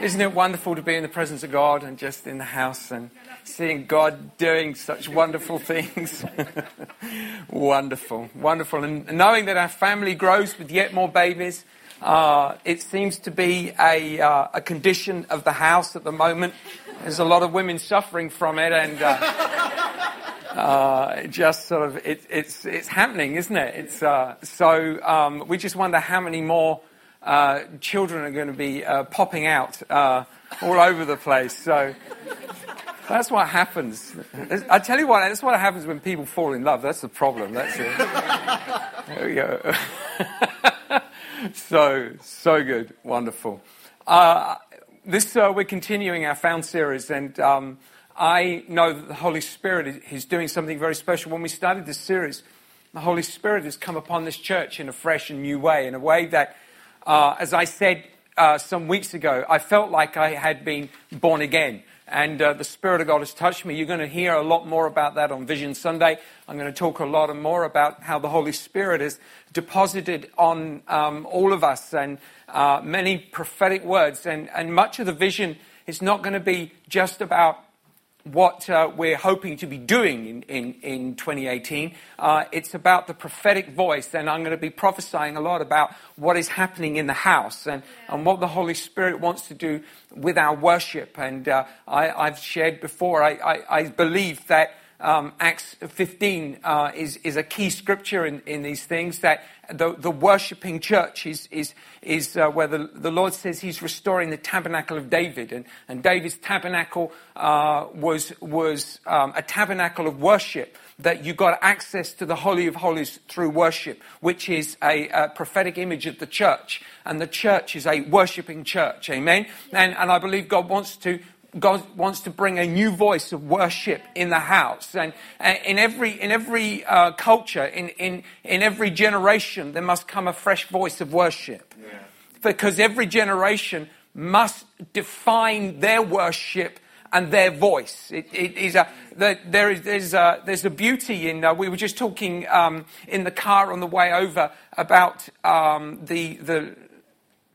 Isn't it wonderful to be in the presence of God and just in the house and seeing God doing such wonderful things? wonderful, wonderful. And knowing that our family grows with yet more babies, uh, it seems to be a, uh, a condition of the house at the moment. There's a lot of women suffering from it, and uh, uh, just sort of it, it's it's happening, isn't it? It's uh, so um, we just wonder how many more uh, children are going to be uh, popping out uh, all over the place. So that's what happens. I tell you what, that's what happens when people fall in love. That's the problem. That's it. There we go. so, so good. Wonderful. Uh, this, uh, we're continuing our Found series, and um, I know that the Holy Spirit is doing something very special. When we started this series, the Holy Spirit has come upon this church in a fresh and new way, in a way that uh, as I said uh, some weeks ago, I felt like I had been born again. And uh, the Spirit of God has touched me. You're going to hear a lot more about that on Vision Sunday. I'm going to talk a lot more about how the Holy Spirit is deposited on um, all of us and uh, many prophetic words. And, and much of the vision is not going to be just about what uh, we're hoping to be doing in, in, in 2018. Uh, it's about the prophetic voice, and I'm going to be prophesying a lot about what is happening in the house and, and what the Holy Spirit wants to do with our worship. And uh, I, have shared before, I, I, I believe that um, Acts 15 uh, is, is a key scripture in, in these things that the, the worshipping church is, is, is uh, where the, the Lord says he's restoring the tabernacle of David. And, and David's tabernacle uh, was, was um, a tabernacle of worship that you got access to the Holy of Holies through worship, which is a, a prophetic image of the church. And the church is a worshipping church. Amen? And, and I believe God wants to God wants to bring a new voice of worship in the house. And in every, in every uh, culture, in, in, in every generation, there must come a fresh voice of worship. Yeah. Because every generation must define their worship and their voice. It, it is a, there is, there's, a, there's a beauty in, uh, we were just talking um, in the car on the way over about um, the, the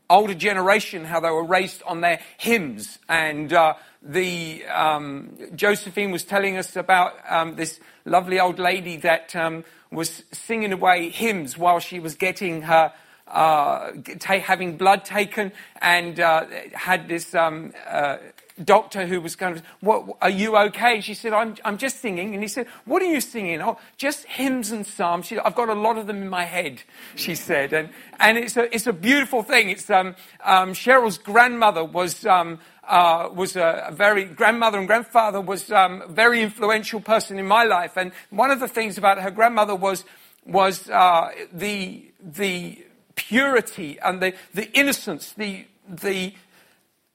older generation, how they were raised on their hymns and uh, the um, Josephine was telling us about um, this lovely old lady that um, was singing away hymns while she was getting her uh, ta- having blood taken, and uh, had this um, uh, doctor who was going to, what, are you okay? She said, I'm, I'm just singing. And he said, what are you singing? Oh, just hymns and psalms. She, I've got a lot of them in my head, she said. And, and it's, a, it's a beautiful thing. It's, um, um, Cheryl's grandmother was, um, uh, was a, a, very grandmother and grandfather was um, a very influential person in my life. And one of the things about her grandmother was was uh, the the purity and the the innocence, the the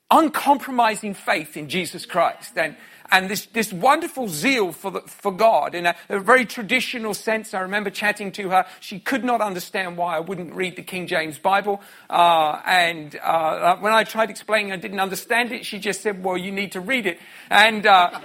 uncompromising faith in Jesus Christ. And and this, this wonderful zeal for, the, for God in a, a, very traditional sense. I remember chatting to her. She could not understand why I wouldn't read the King James Bible. Uh, and uh, when I tried explaining I didn't understand it, she just said, well, you need to read it. And, uh,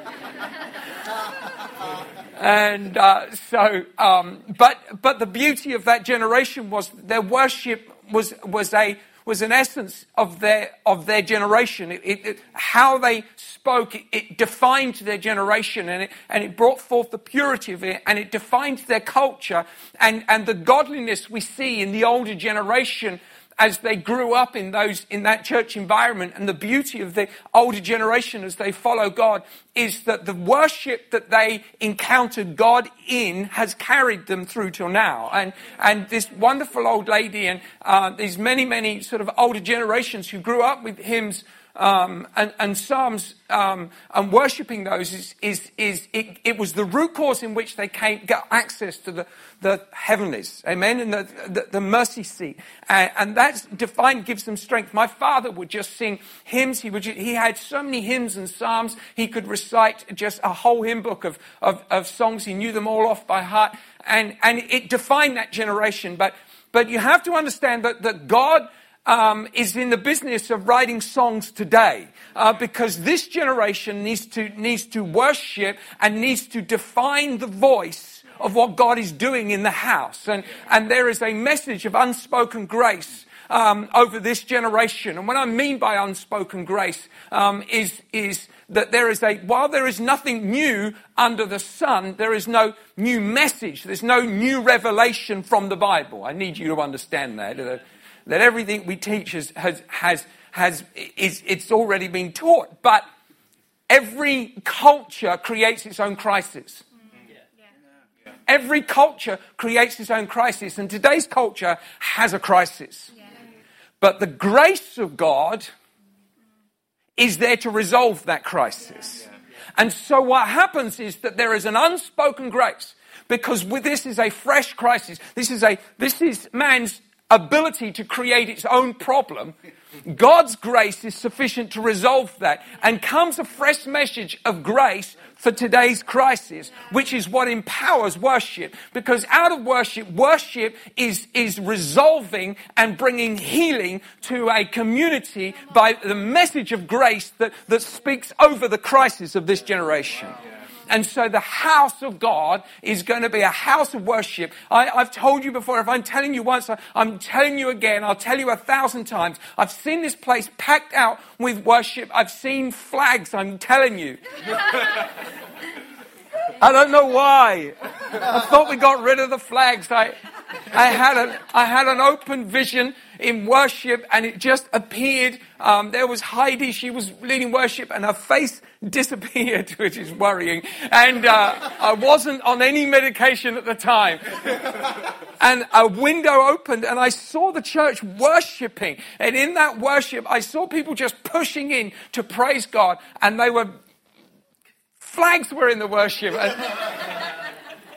and uh, so, um, but, but the beauty of that generation was their worship was, was a was an essence of their, of their generation. It, it, it, how they spoke, it, defined their generation and it, and it brought forth the purity of it and it defined their culture and, and the godliness we see in the older generation as they grew up in those in that church environment. And the beauty of the older generation as they follow God is that the worship that they encountered God in has carried them through till now. And and this wonderful old lady and uh, these many many sort of older generations who grew up with hymns um, and, and, Psalms um, and worshipping those is, is, is it, it, was the root cause in which they came, got access to the, the heavenlies. Amen? And the, the, the mercy seat. And, and, that's defined, gives them strength. My father would just sing hymns. He, would, he had so many hymns and psalms. He could recite just a whole hymn book of, of, of songs. He knew them all off by heart. And, and it defined that generation. But, but you have to understand that, that God um, is in the business of writing songs today uh, because this generation needs to, needs to worship and needs to define the voice of what God is doing in the house. And, and there is a message of unspoken grace um, over this generation. And what I mean by unspoken grace um, is, is that there is a, while there is nothing new under the sun, there is no new message. There's no new revelation from the Bible. I need you to understand that that everything we teach has, has, has, has is, it's already been taught. But every culture creates its own crisis. Every culture creates its own crisis, and today's culture has a crisis. But the grace of God is there to resolve that crisis. And so what happens is that there is an unspoken grace because this is a fresh crisis. This is a, this is man's ability to create its own problem, God's grace is sufficient to resolve that. And comes a fresh message of grace for today's crisis, which is what empowers worship. Because out of worship, worship is, is resolving and bringing healing to a community by the message of grace that, that speaks over the crisis of this generation. And so the house of God is going to be a house of worship. I, have told you before, if I'm telling you once, I'm telling you again, I'll tell you a thousand times. I've seen this place packed out with worship. I've seen flags, I'm telling you. I don't know why. I thought we got rid of the flags. I, I had, a, I had an open vision in worship and it just appeared. Um, there was Heidi, she was leading worship and her face disappeared, which is worrying. And uh, I wasn't on any medication at the time. And a window opened and I saw the church worshiping. And in that worship, I saw people just pushing in to praise God and they were, flags were in the worship. And,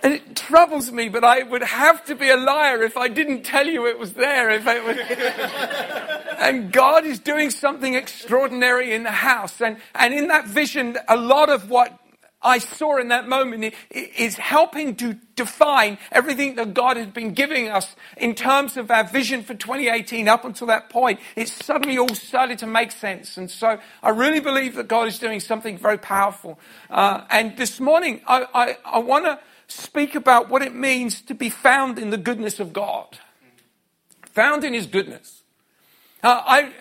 and it troubles me, but I would have to be a liar if I didn't tell you it was there. If it was... and God is doing something extraordinary in the house. And, and in that vision, a lot of what I saw in that moment is helping to define everything that God has been giving us in terms of our vision for 2018 up until that point. It suddenly all started to make sense. And so I really believe that God is doing something very powerful. Uh, and this morning, I, I, I want to speak about what it means to be found in the goodness of God. Found in His goodness. Uh, I,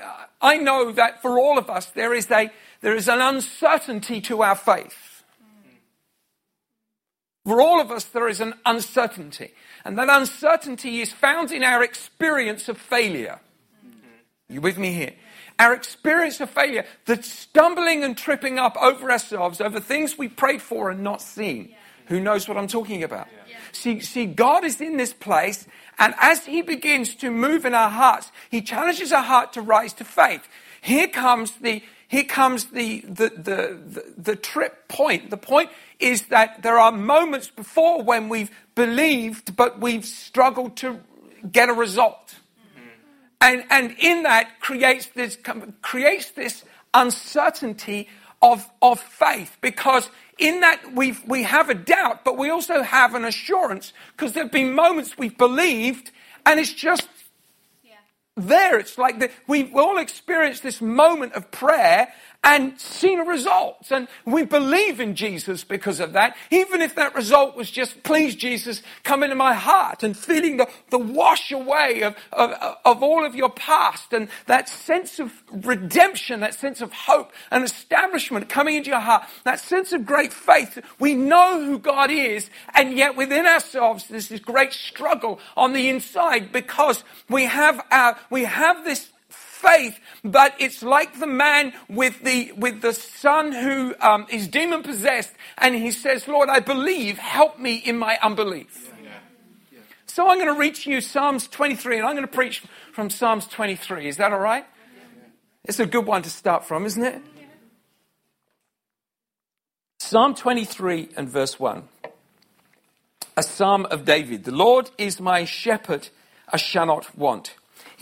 I know that for all of us, there is, a, there is an uncertainty to our faith. For all of us, there is an uncertainty. And that uncertainty is found in our experience of failure. You with me here? Our experience of failure, the stumbling and tripping up over ourselves, over things we prayed for and not seen. Who knows what I'm talking about. See, see, God is in this place, and as He begins to move in our hearts, He challenges our heart to rise to faith. Here comes the here comes the, the, the, the, the trip point. The point is that there are moments before when we've believed, but we've struggled to get a result. Mm-hmm. And, and in that creates this, creates this uncertainty of, of faith because in that we we have a doubt, but we also have an assurance because there have been moments we've believed and it's just yeah. there. It's like the, we've all experienced this moment of prayer and seen a result. And we believe in Jesus because of that. Even if that result was just, please Jesus, come into my heart and feeling the, the wash away of, of, of all of your past and that sense of redemption, that sense of hope and establishment coming into your heart, that sense of great faith. We know who God is and yet within ourselves there's this great struggle on the inside because we have our, we have this faith, but it's like the man with the, with the son who um, is demon possessed and he says, Lord, I believe, help me in my unbelief. Yeah. Yeah. So I'm going to read to you Psalms 23 and I'm going to preach from Psalms 23. Is that all right? It's a good one to start from, isn't it? Psalm 23 and verse 1. A psalm of David. The Lord is my shepherd, I shall not want.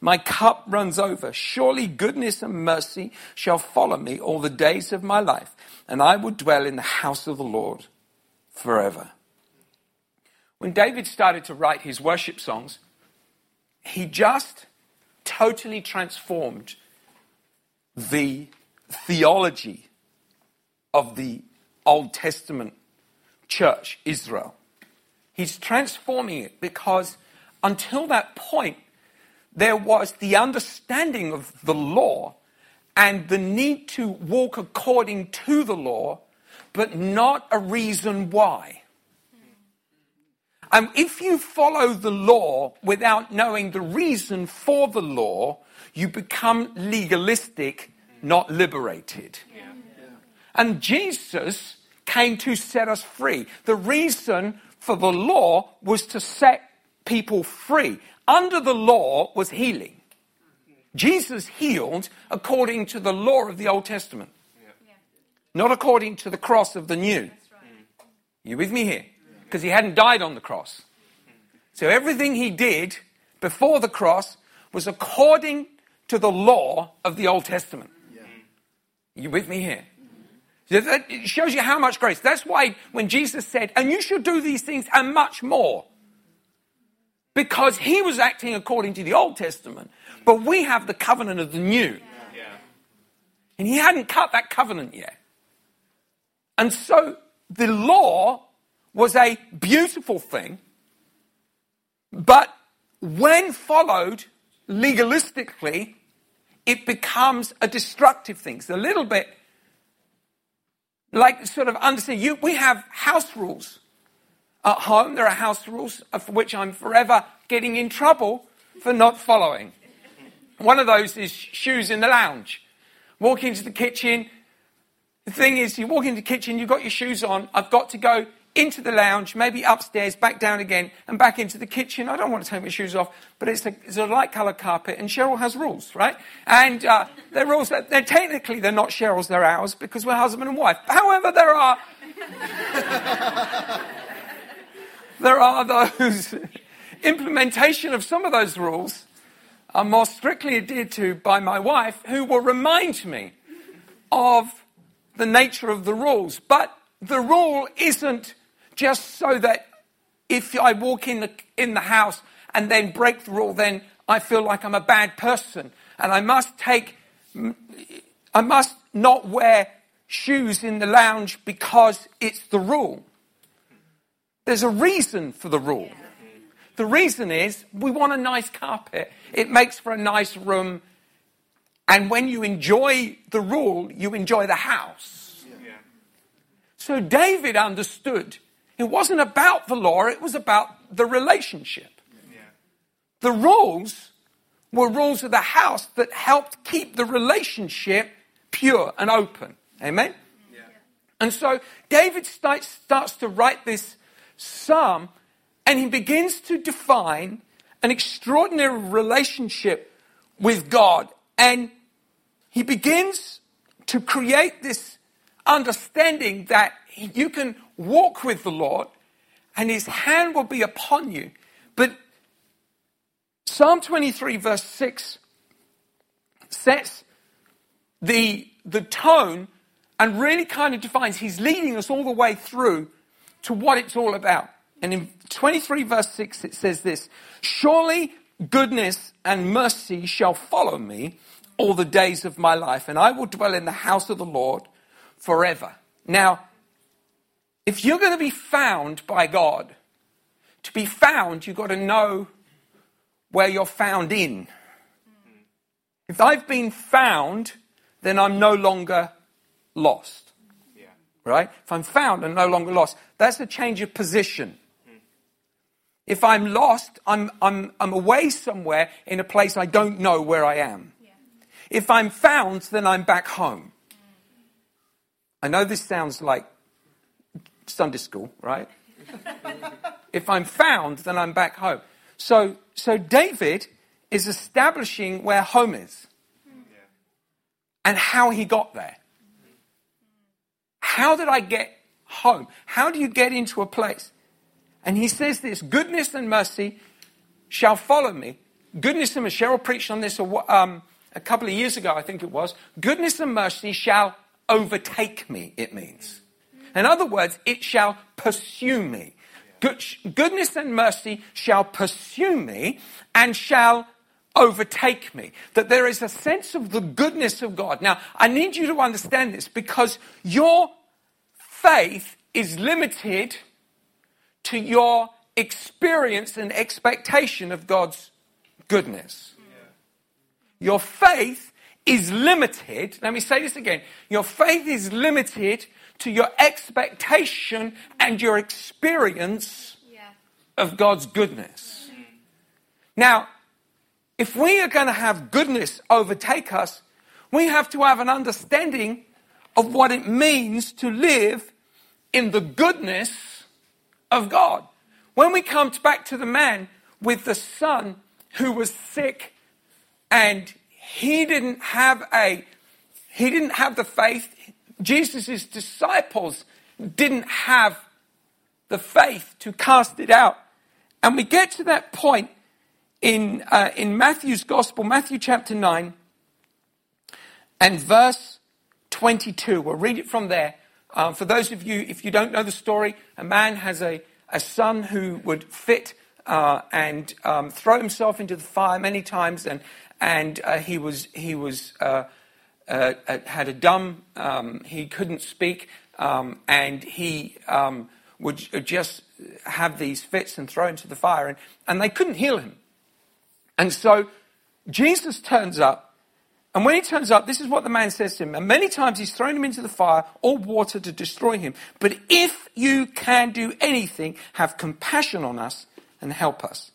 My cup runs over. Surely goodness and mercy shall follow me all the days of my life, and I will dwell in the house of the Lord forever. When David started to write his worship songs, he just totally transformed the theology of the Old Testament church, Israel. He's transforming it because until that point, there was the understanding of the law and the need to walk according to the law, but not a reason why. And if you follow the law without knowing the reason for the law, you become legalistic, not liberated. Yeah. And Jesus came to set us free. The reason for the law was to set people free. Under the law was healing. Jesus healed according to the law of the Old Testament, not according to the cross of the New. You with me here? Because he hadn't died on the cross. So everything he did before the cross was according to the law of the Old Testament. You with me here? That shows you how much grace. That's why when Jesus said, and you should do these things and much more, because he was acting according to the Old Testament, but we have the covenant of the new. Yeah. And he hadn't cut that covenant yet. And so the law was a beautiful thing, but when followed legalistically, it becomes a destructive thing. It's a little bit like sort of understand you we have house rules at home there are house rules for which i'm forever getting in trouble for not following one of those is shoes in the lounge walk into the kitchen the thing is you walk into the kitchen you've got your shoes on i've got to go into the lounge, maybe upstairs, back down again, and back into the kitchen. I don't want to take my shoes off, but it's a, it's a light coloured carpet, and Cheryl has rules, right? And uh, they're rules that they're technically they're not Cheryl's, they're ours because we're husband and wife. However, there are there are those implementation of some of those rules are more strictly adhered to by my wife, who will remind me of the nature of the rules. But the rule isn't just so that if I walk in the, in the house and then break the rule, then I feel like I'm a bad person. And I must take, I must not wear shoes in the lounge because it's the rule. There's a reason for the rule. The reason is we want a nice carpet. It makes for a nice room. And when you enjoy the rule, you enjoy the house. Yeah. So David understood it wasn't about the law, it was about the relationship. Yeah. The rules were rules of the house that helped keep the relationship pure and open. Amen? Yeah. And so David starts, starts to write this psalm and he begins to define an extraordinary relationship with God. And he begins to create this understanding that you can walk with the Lord and his hand will be upon you. But Psalm 23, verse 6 sets the, the tone and really kind of defines, he's leading us all the way through to what it's all about. And in 23, verse 6, it says this Surely goodness and mercy shall follow me all the days of my life, and I will dwell in the house of the Lord forever. Now, if you're going to be found by God, to be found, you've got to know where you're found in. If I've been found, then I'm no longer lost. right? If I'm found and no longer lost, that's a change of position. If I'm lost, I'm, I'm, I'm away somewhere in a place I don't know where I am. If I'm found, then I'm back home. I know this sounds like Sunday school, right? if I'm found, then I'm back home. So, so David is establishing where home is and how he got there. How did I get home? How do you get into a place? And he says this goodness and mercy shall follow me. Goodness and mercy, Cheryl preached on this um, a couple of years ago, I think it was. Goodness and mercy shall overtake me, it means. In other words, it shall pursue me. Good, goodness and mercy shall pursue me and shall overtake me. That there is a sense of the goodness of God. Now, I need you to understand this because your faith is limited to your experience and expectation of God's goodness. Your faith is limited. Let me say this again. Your faith is limited to your expectation and your experience yeah. of God's goodness. Now, if we are going to have goodness overtake us, we have to have an understanding of what it means to live in the goodness of God. When we come back to the man with the son who was sick and he didn't have a he didn't have the faith jesus' disciples didn't have the faith to cast it out and we get to that point in, uh, in Matthew's Gospel, Matthew chapter 9 and verse 22. We'll read it from there. Um, for those of you, if you don't know the story, a man has a, a son who would fit uh, and um, throw himself into the fire many times, and, and uh, he was, he was uh, uh had a dumb, um, he couldn't speak, um, and he um, would just have these fits and throw into the fire, and, and they couldn't heal him. And so Jesus turns up, and when he turns up, this is what the man says to him. And many times he's thrown him into the fire or water to destroy him. But if you can do anything, have compassion on us and help us.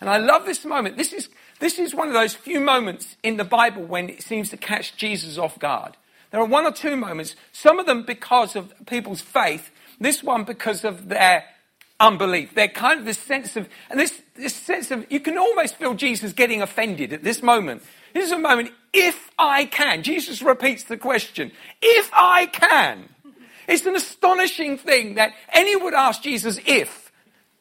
And I love this moment. This is, this is one of those few moments in the Bible when it seems to catch Jesus off guard. There are one or two moments, some of them because of people's faith, this one because of their unbelief. They're kind of this sense of, and this, this sense of, you can almost feel Jesus getting offended at this moment. This is a moment, if I can. Jesus repeats the question, if I can. It's an astonishing thing that anyone would ask Jesus, if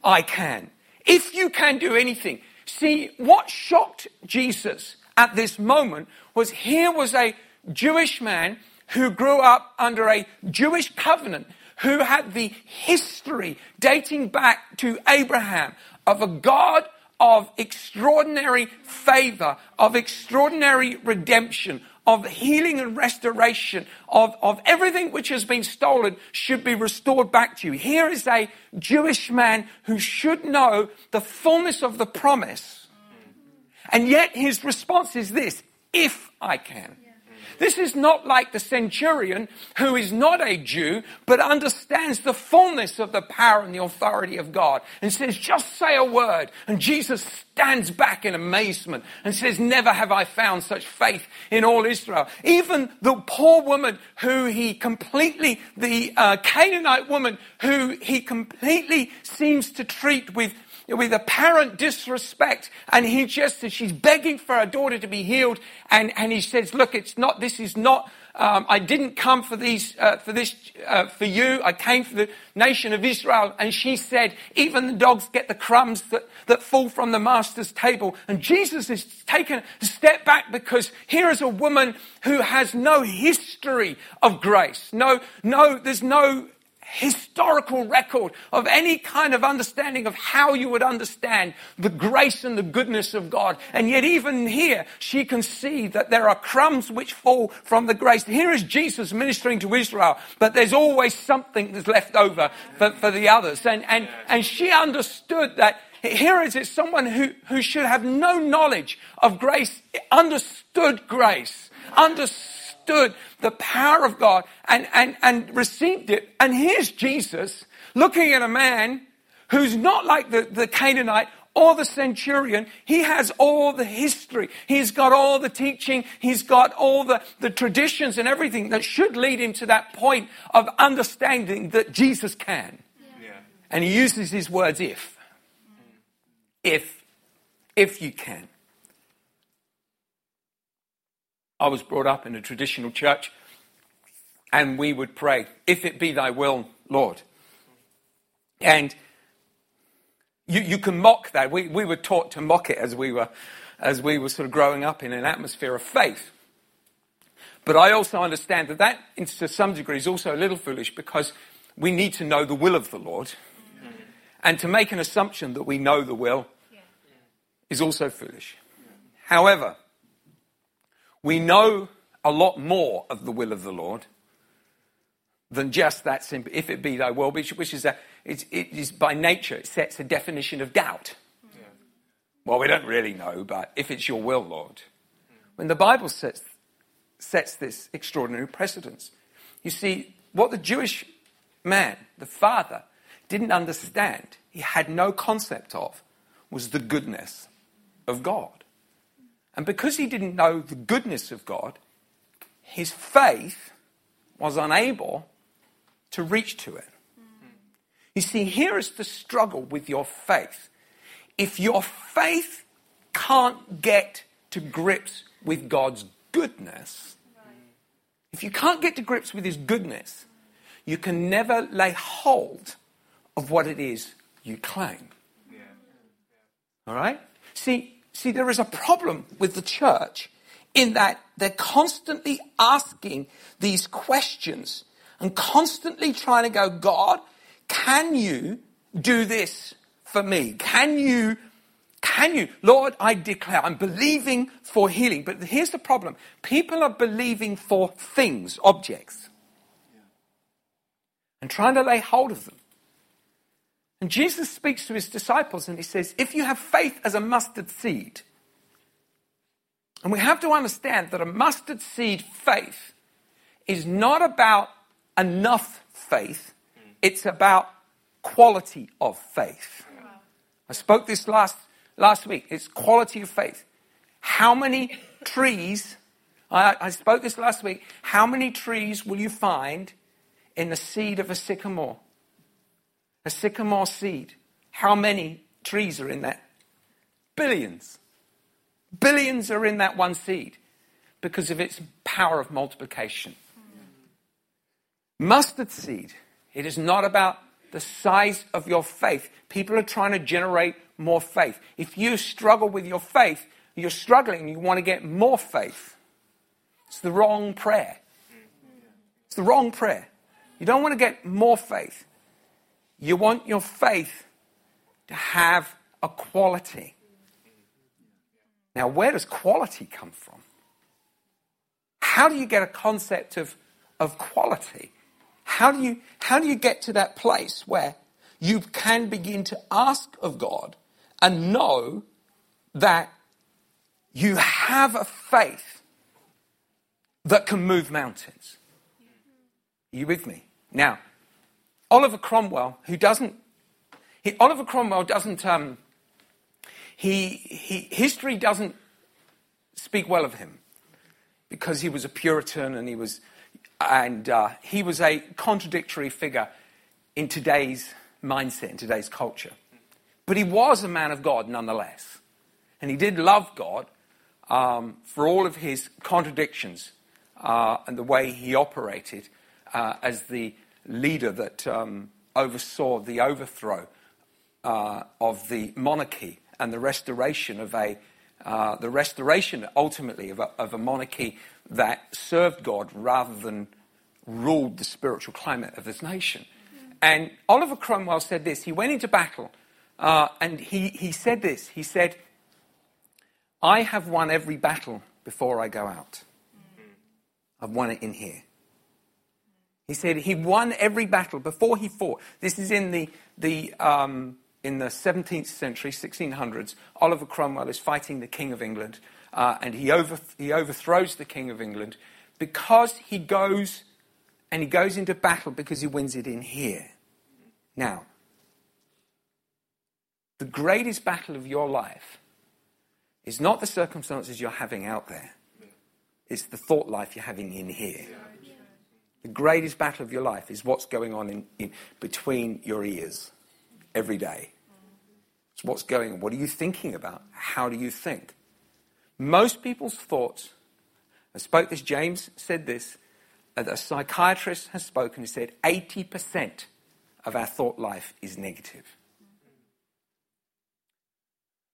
I can. If you can do anything. See, what shocked Jesus at this moment was here was a Jewish man who grew up under a Jewish covenant who had the history dating back to Abraham of a God of extraordinary favor, of extraordinary redemption, of healing and restoration, of, of everything which has been stolen should be restored back to you. Here is a Jewish man who should know the fullness of the promise. And yet his response is this if I can. This is not like the centurion who is not a Jew, but understands the fullness of the power and the authority of God and says, just say a word. And Jesus stands back in amazement and says, never have I found such faith in all Israel. Even the poor woman who he completely, the uh, Canaanite woman who he completely seems to treat with with apparent disrespect. And he just, she's begging for her daughter to be healed. And, and he says, look, it's not, this is not, um, I didn't come for these, uh, for this, uh, for you. I came for the nation of Israel. And she said, even the dogs get the crumbs that, that fall from the master's table. And Jesus has taken a step back because here is a woman who has no history of grace. No, no, there's no historical record of any kind of understanding of how you would understand the grace and the goodness of God. And yet, even here, she can see that there are crumbs which fall from the grace. Here is Jesus ministering to Israel, but there's always something that's left over for, for the others. And, and, and she understood that here is it someone who, who should have no knowledge of grace, understood grace, understood understood the power of God and, and, and received it. And here's Jesus looking at a man who's not like the, the Canaanite or the centurion. He has all the history. He's got all the teaching. He's got all the, the traditions and everything that should lead him to that point of understanding that Jesus can. Yeah. And he uses his words if. If. If you can. I was brought up in a traditional church and we would pray, if it be thy will, Lord. And you, you can mock that. We, we were taught to mock it as we were, as we were sort of growing up in an atmosphere of faith. But I also understand that that, to some degree, is also a little foolish because we need to know the will of the Lord. And to make an assumption that we know the will is also foolish. However, we know a lot more of the will of the Lord than just that simple, if it be thy will, which, which is, a, it, it is by nature, it sets a definition of doubt. Yeah. Well, we don't really know, but if it's your will, Lord. When the Bible sets, sets this extraordinary precedence, you see, what the Jewish man, the father, didn't understand, he had no concept of, was the goodness of God. And because he didn't know the goodness of God, his faith was unable to reach to it. You see, here is the struggle with your faith. If your faith can't get to grips with God's goodness, if you can't get to grips with His goodness, you can never lay hold of what it is you claim. All right? See, see, there is a problem with the church in that they're constantly asking these questions and constantly trying to go, God, can you do this for me? Can you, can you? Lord, I declare, I'm believing for healing. But here's the problem people are believing for things, objects, and trying to lay hold of them. And Jesus speaks to his disciples and he says, If you have faith as a mustard seed, and we have to understand that a mustard seed faith is not about enough faith, it's about quality of faith. I spoke this last, last week. It's quality of faith. How many trees, I, I spoke this last week, how many trees will you find in the seed of a sycamore? A sycamore seed. How many trees are in that? Billions. Billions are in that one seed because of its power of multiplication. Mustard seed, it is not about the size of your faith. People are trying to generate more faith. If you struggle with your faith, you're struggling, you want to get more faith. It's the wrong prayer. It's the wrong prayer. You don't want to get more faith. You want your faith to have a quality. Now, where does quality come from? How do you get a concept of, of quality? How do you, how do you get to that place where you can begin to ask of God and know that you have a faith that can move mountains? Are you with me? Now, Oliver Cromwell, who doesn't, he, Oliver Cromwell doesn't, um, he, he, history doesn't speak well of him because he was a Puritan and he was and uh, he was a contradictory figure in today's mindset, in today's culture. But he was a man of God nonetheless. And he did love God um, for all of his contradictions uh, and the way he operated uh, as the leader that um, oversaw the overthrow uh, of the monarchy and the restoration of a uh, the restoration ultimately of a, of a monarchy that served God rather than ruled the spiritual climate of this nation. And Oliver Cromwell said this. He went into battle uh, and he, he said this. He said, I have won every battle before I go out. I've won it in here. He said he won every battle before he fought. This is in the, the, um, in the 17th century, 1600s. Oliver Cromwell is fighting the King of England, uh, and he, over, he overthrows the King of England because he goes and he goes into battle because he wins it in here. Now, the greatest battle of your life is not the circumstances you're having out there, it's the thought life you're having in here. The greatest battle of your life is what's going on in, in between your ears every day. It's what's going on. What are you thinking about? How do you think? Most people's thoughts, I spoke this, James said this, uh, a psychiatrist has spoken, and said 80% of our thought life is negative.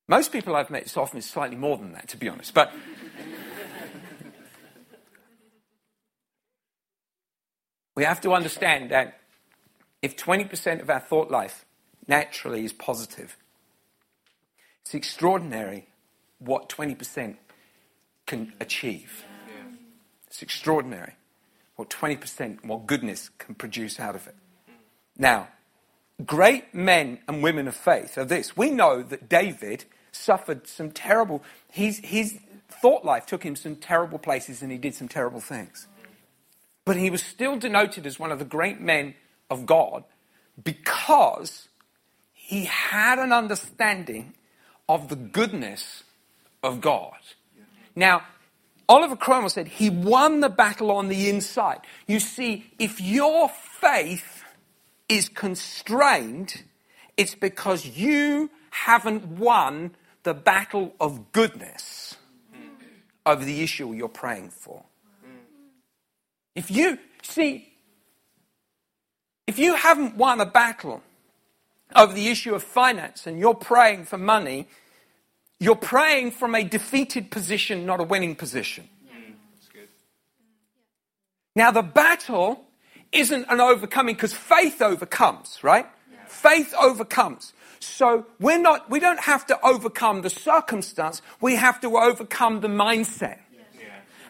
Most people I've met, it's often slightly more than that, to be honest. But we have to understand that if 20% of our thought life naturally is positive, it's extraordinary what 20% can achieve. It's extraordinary what 20%, what goodness can produce out of it. Now, great men and women of faith are this. We know that David suffered some terrible, his, his thought life took him some terrible places and he did some terrible things. But he was still denoted as one of the great men of God because he had an understanding of the goodness of God. Now, Oliver Cromwell said he won the battle on the inside. You see, if your faith is constrained, it's because you haven't won the battle of goodness over the issue you're praying for. If you, see, if you haven't won a battle over the issue of finance and you're praying for money, you're praying from a defeated position, not a winning position. Mm, now, the battle isn't an overcoming because faith overcomes, right? Faith overcomes. So we're not, we don't have to overcome the circumstance. We have to overcome the mindset.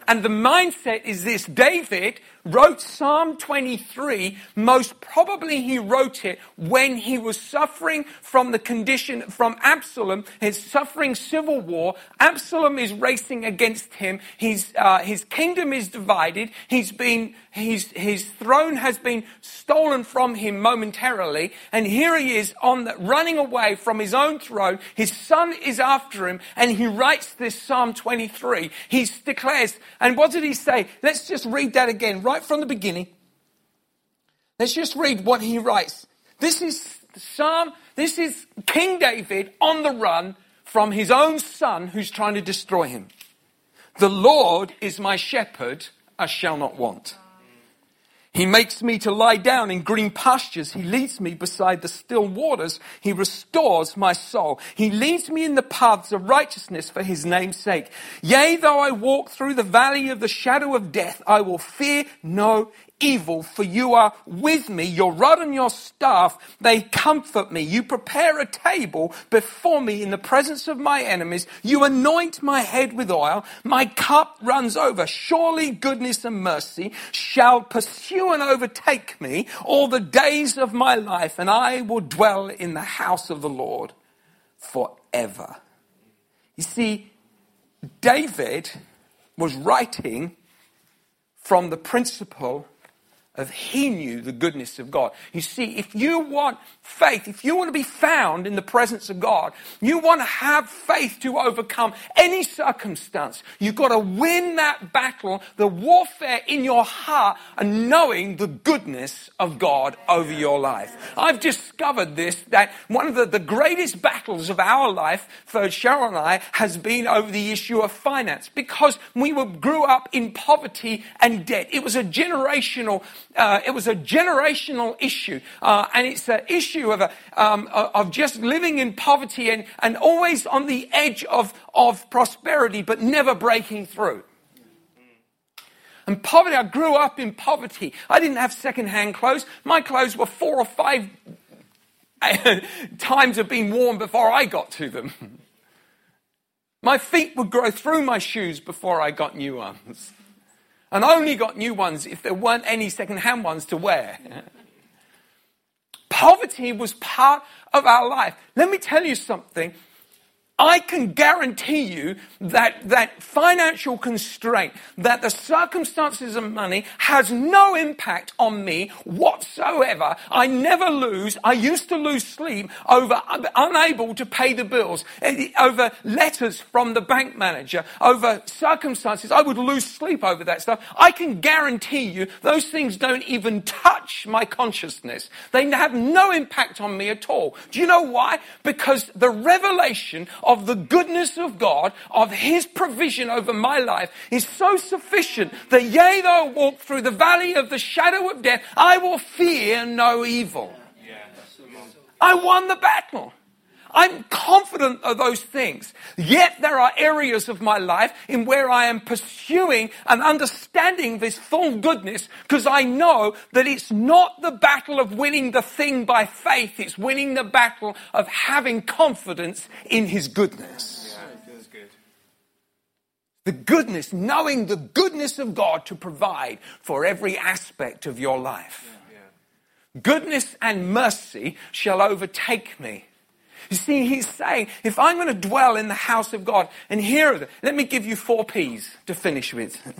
And the mindset is this David wrote Psalm 23. Most probably he wrote it when he was suffering from the condition from Absalom, his suffering civil war. Absalom is racing against him. His, uh, his kingdom is divided. He's been, his, his throne has been stolen from him momentarily. And here he is on the, running away from his own throne. His son is after him and he writes this Psalm 23. He declares, and what did he say? Let's just read that again, right from the beginning. Let's just read what he writes. This is Psalm, this is King David on the run from his own son who's trying to destroy him. The Lord is my shepherd, I shall not want. He makes me to lie down in green pastures. He leads me beside the still waters. He restores my soul. He leads me in the paths of righteousness for his name's sake. Yea, though I walk through the valley of the shadow of death, I will fear no evil, for you are with me. Your rod and your staff, they comfort me. You prepare a table before me in the presence of my enemies. You anoint my head with oil. My cup runs over. Surely goodness and mercy shall pursue and overtake me all the days of my life, and I will dwell in the house of the Lord forever. You see, David was writing from the principle of he knew the goodness of God. You see, if you want faith, if you want to be found in the presence of God, you want to have faith to overcome any circumstance. You've got to win that battle, the warfare in your heart, and knowing the goodness of God over your life. I've discovered this that one of the, the greatest battles of our life for Cheryl and I has been over the issue of finance because we were, grew up in poverty and debt. It was a generational uh, it was a generational issue, uh, and it's an issue of, a, um, of just living in poverty and, and always on the edge of, of prosperity, but never breaking through. And poverty, I grew up in poverty. I didn't have second-hand clothes. My clothes were four or five times of being worn before I got to them. My feet would grow through my shoes before I got new ones and only got new ones if there weren't any second-hand ones to wear. Poverty was part of our life. Let me tell you something. I can guarantee you that that financial constraint, that the circumstances of money has no impact on me whatsoever. I never lose. I used to lose sleep over unable to pay the bills, eh, over letters from the bank manager, over circumstances. I would lose sleep over that stuff. I can guarantee you those things don't even touch my consciousness. They have no impact on me at all. Do you know why? Because the revelation of the goodness of God, of His provision over my life is so sufficient that yea, though I walk through the valley of the shadow of death, I will fear no evil. I won the battle. I'm confident of those things. Yet there are areas of my life in where I am pursuing and understanding this full goodness because I know that it's not the battle of winning the thing by faith. It's winning the battle of having confidence in his goodness. The goodness, knowing the goodness of God to provide for every aspect of your life. Yeah. Goodness and mercy shall overtake me. You see, he's saying, if I'm going to dwell in the house of God, and here are the, let me give you four P's to finish with. A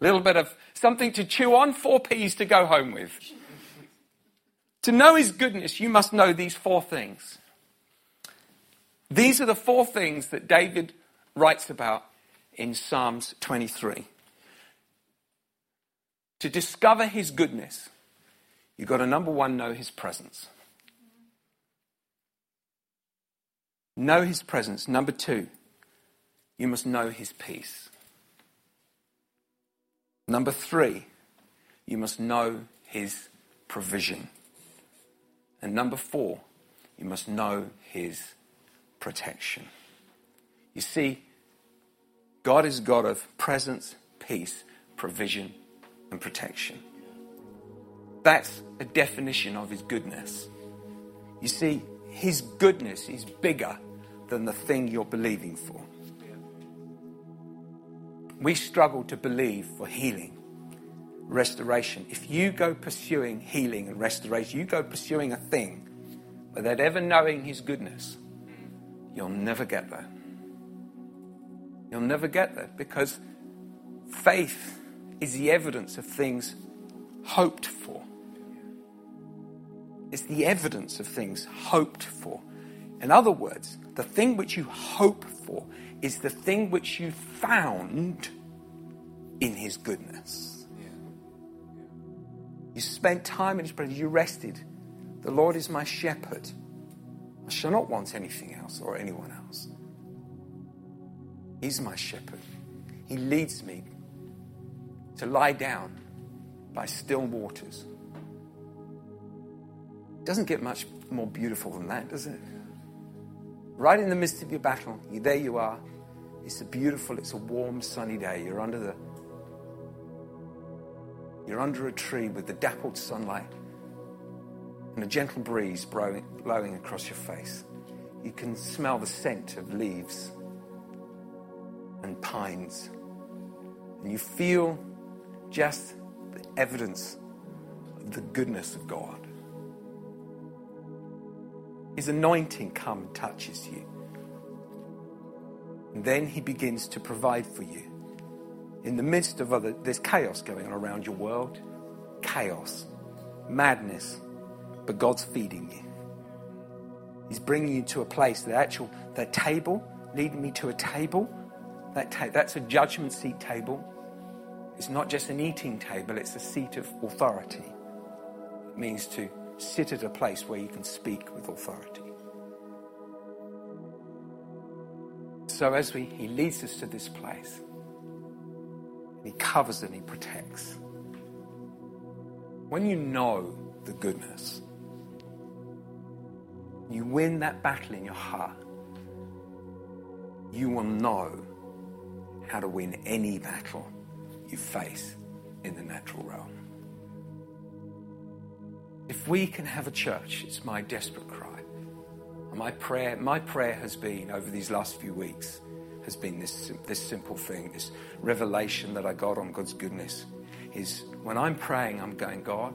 little bit of something to chew on, four P's to go home with. To know his goodness, you must know these four things. These are the four things that David writes about in Psalms 23. To discover his goodness, you've got to number one, know his presence. Know his presence. Number two, you must know his peace. Number three, you must know his provision. And number four, you must know his protection. You see, God is God of presence, peace, provision, and protection. That's a definition of his goodness. You see, his goodness is bigger than the thing you're believing for. We struggle to believe for healing, restoration. If you go pursuing healing and restoration, you go pursuing a thing without ever knowing His goodness, you'll never get there. You'll never get there because faith is the evidence of things hoped for. It's the evidence of things hoped for. In other words, the thing which you hope for is the thing which you found in His goodness. You spent time in His presence, you rested. The Lord is my shepherd. I shall not want anything else or anyone else. He's my shepherd. He leads me to lie down by still waters. Doesn't get much more beautiful than that, does it? Right in the midst of your battle, you, there you are. It's a beautiful, it's a warm, sunny day. You're under the you're under a tree with the dappled sunlight and a gentle breeze blowing, blowing across your face. You can smell the scent of leaves and pines. And you feel just the evidence of the goodness of God. His anointing come and touches you. And then he begins to provide for you. In the midst of other, there's chaos going on around your world. Chaos, madness, but God's feeding you. He's bringing you to a place, the actual, that table, leading me to a table. That ta- that's a judgment seat table. It's not just an eating table, it's a seat of authority. It means to sit at a place where you can speak with authority. So as we, he leads us to this place, he covers and he protects. When you know the goodness, you win that battle in your heart, you will know how to win any battle you face in the natural realm. If we can have a church, it's my desperate cry. My prayer, my prayer has been over these last few weeks, has been this, this simple thing, this revelation that I got on God's goodness. Is when I'm praying, I'm going, God,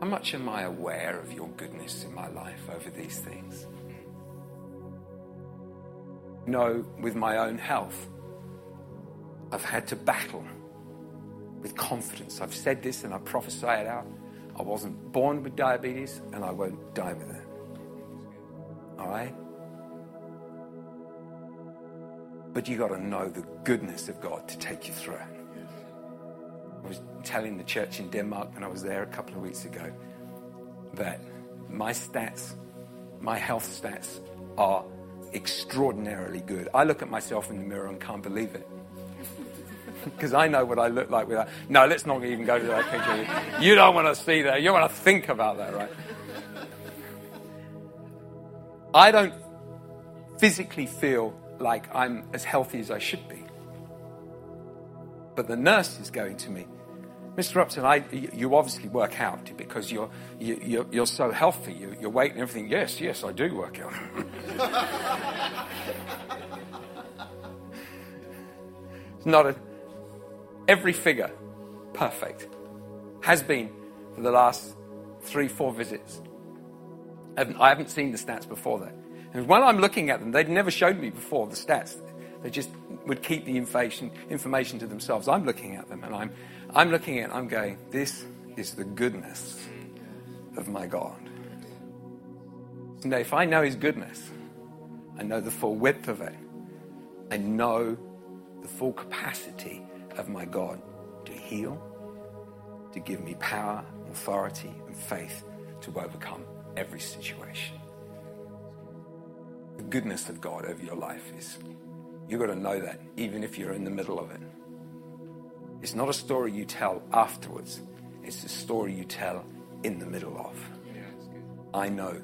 how much am I aware of your goodness in my life over these things? know with my own health, I've had to battle with confidence. I've said this and I prophesy it out. I wasn't born with diabetes and I won't die with it. All right? But you got to know the goodness of God to take you through. I was telling the church in Denmark when I was there a couple of weeks ago that my stats, my health stats, are extraordinarily good. I look at myself in the mirror and can't believe it. Because I know what I look like without. No, let's not even go to that picture. You don't want to see that. You want to think about that, right? I don't physically feel like I'm as healthy as I should be. But the nurse is going to me, Mr. Upton, I, you obviously work out because you're, you, are you you're so healthy, you, your weight and everything. Yes, yes, I do work out. it's not a, every figure perfect. Has been for the last three, four visits. I haven't, seen the stats before that. And while I'm looking at them, they'd never showed me before the stats. They just would keep the information, information to themselves. I'm looking at them and I'm, I'm looking at I'm going, this is the goodness of my God. Now, if I know His goodness, I know the full width of it, I know the full capacity of my God to heal, to give me power, authority, and faith to overcome every situation. The goodness of God over your life is, you've got to know that even if you're in the middle of it. It's not a story you tell afterwards, it's a story you tell in the middle of. I know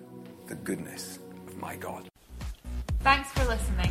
the goodness of my God. Thanks for listening.